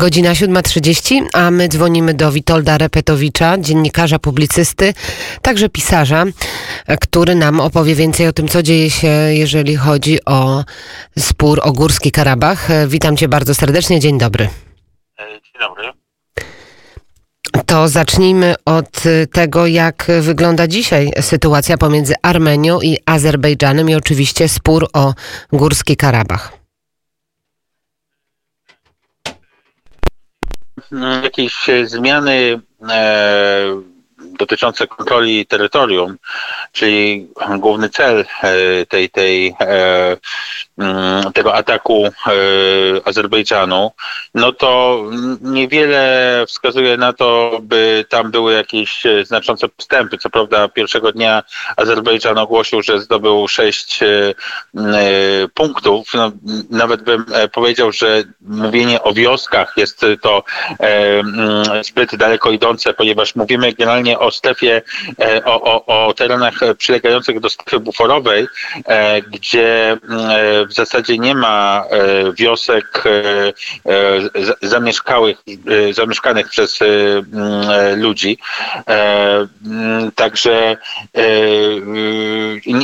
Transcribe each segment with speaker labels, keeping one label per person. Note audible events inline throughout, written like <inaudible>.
Speaker 1: Godzina 7.30, a my dzwonimy do Witolda Repetowicza, dziennikarza, publicysty, także pisarza, który nam opowie więcej o tym, co dzieje się, jeżeli chodzi o spór o Górski Karabach. Witam cię bardzo serdecznie, dzień dobry.
Speaker 2: Dzień dobry.
Speaker 1: To zacznijmy od tego, jak wygląda dzisiaj sytuacja pomiędzy Armenią i Azerbejdżanem i oczywiście spór o Górski Karabach.
Speaker 2: Jakieś zmiany e, dotyczące kontroli terytorium, czyli główny cel e, tej, tej, e, mm, tego ataku e, Azerbejdżanu, no to niewiele wskazuje na to, by tam były jakieś znaczące postępy. Co prawda pierwszego dnia Azerbejdżan ogłosił, że zdobył sześć punktów. No, nawet bym powiedział, że mówienie o wioskach jest to zbyt daleko idące, ponieważ mówimy generalnie o o strefie, e, o, o, o terenach przylegających do strefy buforowej, e, gdzie e, w zasadzie nie ma wiosek zamieszkałych, zamieszkanych przez ludzi. Także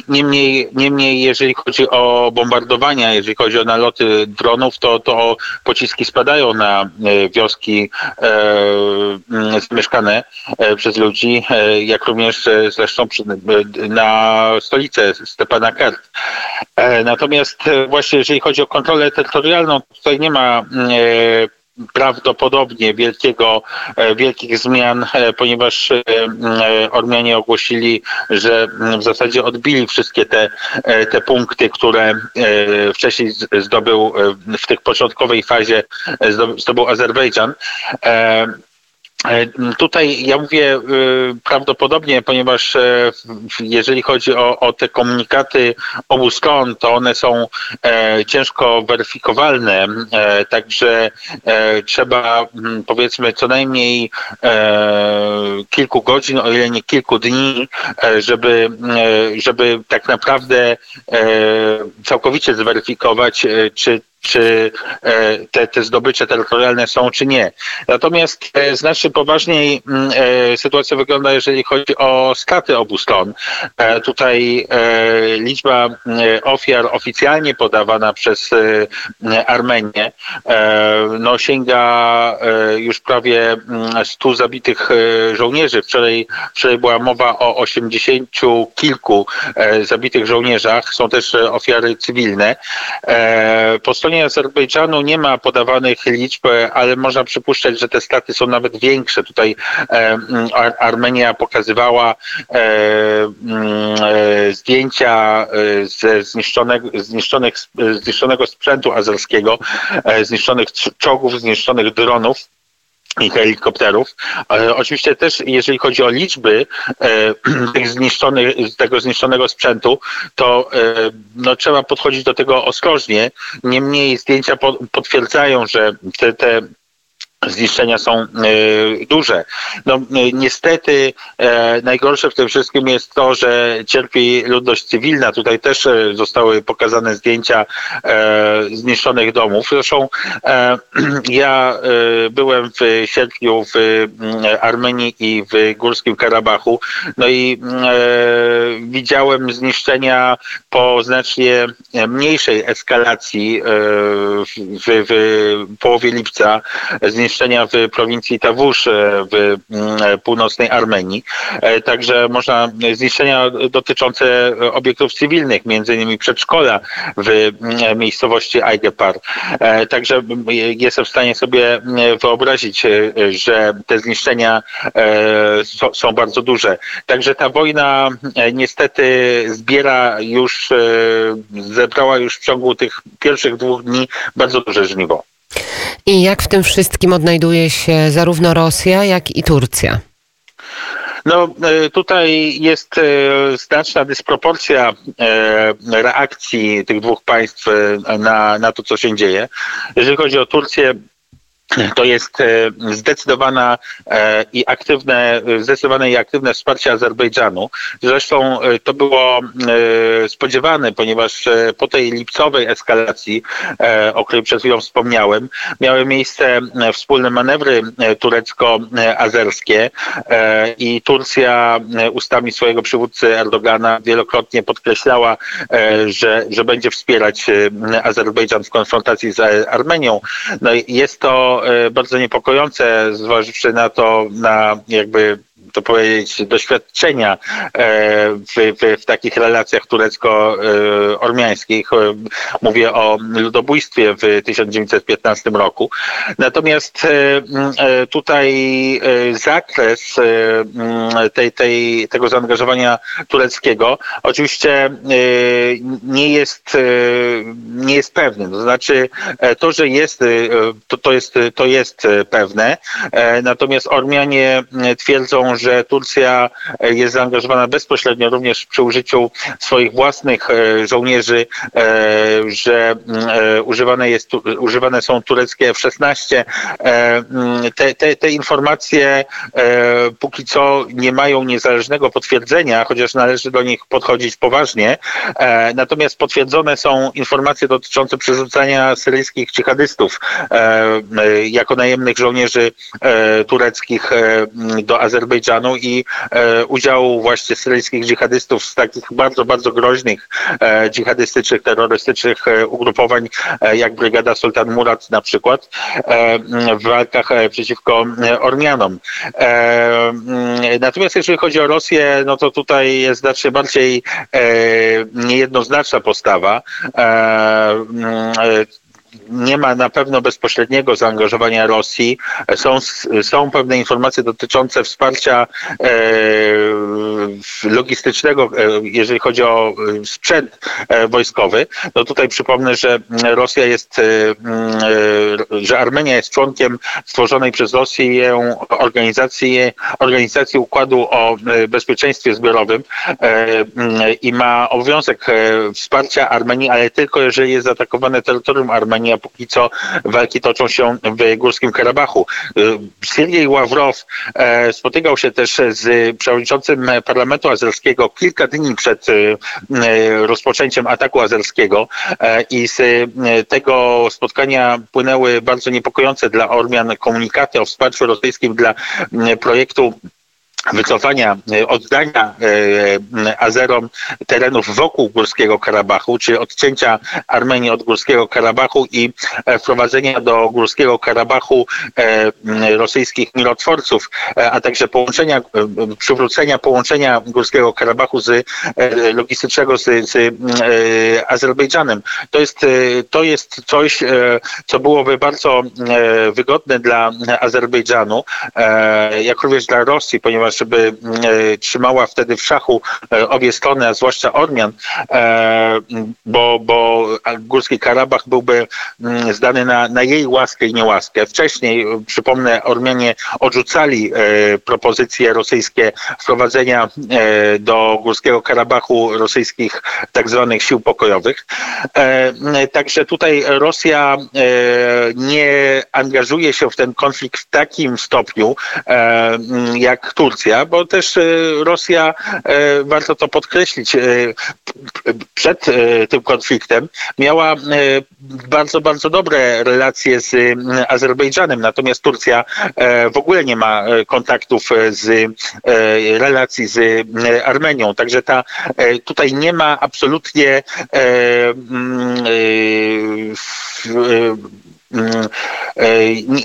Speaker 2: niemniej, niemniej jeżeli chodzi o bombardowania, jeżeli chodzi o naloty dronów, to, to pociski spadają na wioski zamieszkane przez ludzi E, jak również e, zresztą e, na stolicę Stepana Kert. Natomiast właśnie jeżeli chodzi o kontrolę terytorialną, tutaj nie ma prawdopodobnie wielkiego, wielkich zmian, ponieważ Ormianie ogłosili, że w zasadzie odbili wszystkie te, te punkty, które wcześniej zdobył w tej początkowej fazie zdobył Azerbejdżan. E, tutaj ja mówię e, prawdopodobnie, ponieważ e, jeżeli chodzi o, o, te komunikaty obu stron, to one są ciężko weryfikowalne, także trzeba powiedzmy co najmniej kilku godzin, o ile nie kilku dni, żeby, żeby tak naprawdę całkowicie zweryfikować, czy czy e, te, te zdobycze terytorialne są, czy nie. Natomiast e, znacznie poważniej mm, e, sytuacja wygląda, jeżeli chodzi o straty obu stron. Tutaj liczba ofiar oficjalnie podawana przez Armenię no, sięga już prawie 100 mm, zabitych żołnierzy. Wczoraj, wczoraj była mowa o 80 kilku zabitych żołnierzach. Są też ofiary cywilne. Po stronie stronie Azerbejdżanu nie ma podawanych liczb, ale można przypuszczać, że te straty są nawet większe. Tutaj e, Armenia pokazywała e, e, zdjęcia ze zniszczonego, zniszczonego sprzętu azerskiego, zniszczonych czołgów, zniszczonych dronów i helikopterów. Oczywiście też, jeżeli chodzi o liczby e, <clears throat> tych zniszczonych, tego zniszczonego sprzętu, to e, no, trzeba podchodzić do tego ostrożnie. Niemniej zdjęcia potwierdzają, że te, te zniszczenia są e, duże. No, e, niestety e, najgorsze w tym wszystkim jest to, że cierpi ludność cywilna. Tutaj też zostały pokazane zdjęcia zniszczonych domów. Zresztą <clears throat> ja byłem w sierpniu w Armenii i w Górskim Karabachu, no i widziałem zniszczenia po znacznie mniejszej eskalacji w, w połowie lipca. Zniszczenia zniszczenia w prowincji Tawusz e, w mm, północnej Armenii. E, także można zniszczenia dotyczące obiektów cywilnych, między innymi przedszkola w mm, miejscowości Aigepar. E, także jestem w stanie sobie mm, wyobrazić, że te zniszczenia są bardzo duże. Także ta wojna niestety zbiera już, zebrała już w ciągu tych pierwszych dwóch dni bardzo duże żniwo.
Speaker 1: I jak w tym wszystkim odnajduje się zarówno Rosja, jak i Turcja?
Speaker 2: No e, tutaj jest e, znaczna dysproporcja e, reakcji tych dwóch państw na, na to, co się dzieje. Jeżeli chodzi o Turcję, to jest e, zdecydowana e, i aktywne, zdecydowane i aktywne wsparcie Azerbejdżanu. Zresztą e, to było spodziewane, ponieważ po tej lipcowej eskalacji, o której przed chwilą wspomniałem, miały miejsce wspólne manewry turecko-azerskie i Turcja ustami swojego przywódcy Erdogana wielokrotnie podkreślała, że, że będzie wspierać Azerbejdżan w konfrontacji z Armenią. No jest to bardzo niepokojące, zważywszy na to, na jakby to powiedzieć, doświadczenia e, w, w, w takich relacjach turecko-ormiańskich. E, mówię o ludobójstwie w 1915 roku. Natomiast tutaj zakres tej, tej, tego zaangażowania tureckiego oczywiście nie jest, nie jest pewny. To znaczy to, że jest, to, to jest, to jest pewne. Natomiast Ormianie twierdzą, że Turcja e, jest zaangażowana bezpośrednio również przy użyciu swoich własnych e, żołnierzy, e, że mm, używane, jest, używane są tureckie F-16. Mm, te, te, te informacje póki co nie mają niezależnego potwierdzenia, chociaż należy do nich podchodzić poważnie. Natomiast potwierdzone są informacje dotyczące przerzucania syryjskich dżihadystów jako najemnych żołnierzy tureckich do Azerbejdżanu i e, udziału właśnie syryjskich dżihadystów z takich bardzo, bardzo groźnych e, dżihadystycznych, terrorystycznych e, ugrupowań, jak Brygada Sultan Murat na przykład, w walkach przeciwko Ormianom. Natomiast jeżeli chodzi o Rosję, no to tutaj jest znacznie bardziej niejednoznaczna postawa nie ma na pewno bezpośredniego zaangażowania Rosji. Są, są pewne informacje dotyczące wsparcia e, logistycznego, e, jeżeli chodzi o e, sprzęt e, wojskowy. No tutaj przypomnę, że Rosja jest, że Armenia jest członkiem stworzonej przez Rosję organizacji, organizacji Układu o Bezpieczeństwie Zbiorowym i ma obowiązek wsparcia Armenii, ale tylko jeżeli jest zaatakowane terytorium Armenii, a póki co walki toczą się w Górskim Karabachu. Siergiej Ławrow spotykał się też z przewodniczącym parlamentu azerskiego kilka dni przed e, e, rozpoczęciem ataku azerskiego e, i z tego spotkania płynęły bardzo niepokojące dla Ormian komunikaty o wsparciu rosyjskim dla projektu wycofania, e, oddania e, Azerom terenów wokół Górskiego Karabachu, czy odcięcia Armenii od Górskiego Karabachu i e, wprowadzenia do Górskiego Karabachu rosyjskich mirotworców, a także połączenia, przywrócenia połączenia Górskiego Karabachu z logistycznego z, z Azerbejdżanem. To jest, to jest coś, co byłoby bardzo wygodne dla Azerbejdżanu, jak również dla Rosji, ponieważ żeby e, trzymała wtedy w szachu e, obie strony, a zwłaszcza Ormian, e, bo Górski Karabach byłby mm, zdany na, na jej łaskę i niełaskę. Wcześniej, przypomnę, Ormianie odrzucali propozycje rosyjskie wprowadzenia do Górskiego Karabachu rosyjskich tak zwanych sił pokojowych. Także tutaj Rosja nie angażuje się w ten konflikt w takim stopniu jak Turcja bo też e, Rosja, e, warto to podkreślić, e, przed tym konfliktem miała bardzo, bardzo dobre relacje z Azerbejdżanem, natomiast Turcja w ogóle nie ma kontaktów z relacji z Armenią. Także ta, tutaj nie ma absolutnie Mm, e,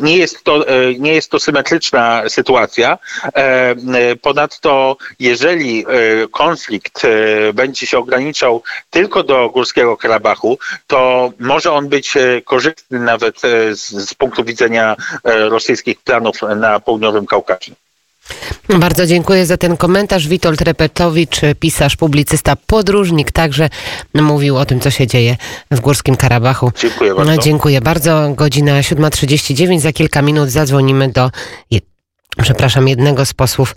Speaker 2: nie jest to, e, nie jest to symetryczna sytuacja. E, ponadto, jeżeli konflikt będzie się ograniczał tylko do Górskiego Karabachu, to może on być korzystny nawet z, z punktu widzenia rosyjskich planów na południowym Kaukazie.
Speaker 1: Bardzo dziękuję za ten komentarz. Witold Repetowicz, pisarz, publicysta, podróżnik, także mówił o tym, co się dzieje w Górskim Karabachu.
Speaker 2: Dziękuję bardzo.
Speaker 1: No, dziękuję bardzo. Godzina 7.39. Za kilka minut zadzwonimy do przepraszam, jednego z posłów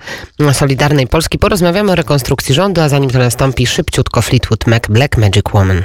Speaker 1: Solidarnej Polski. Porozmawiamy o rekonstrukcji rządu, a zanim to nastąpi, szybciutko Fleetwood Mac, Black Magic Woman.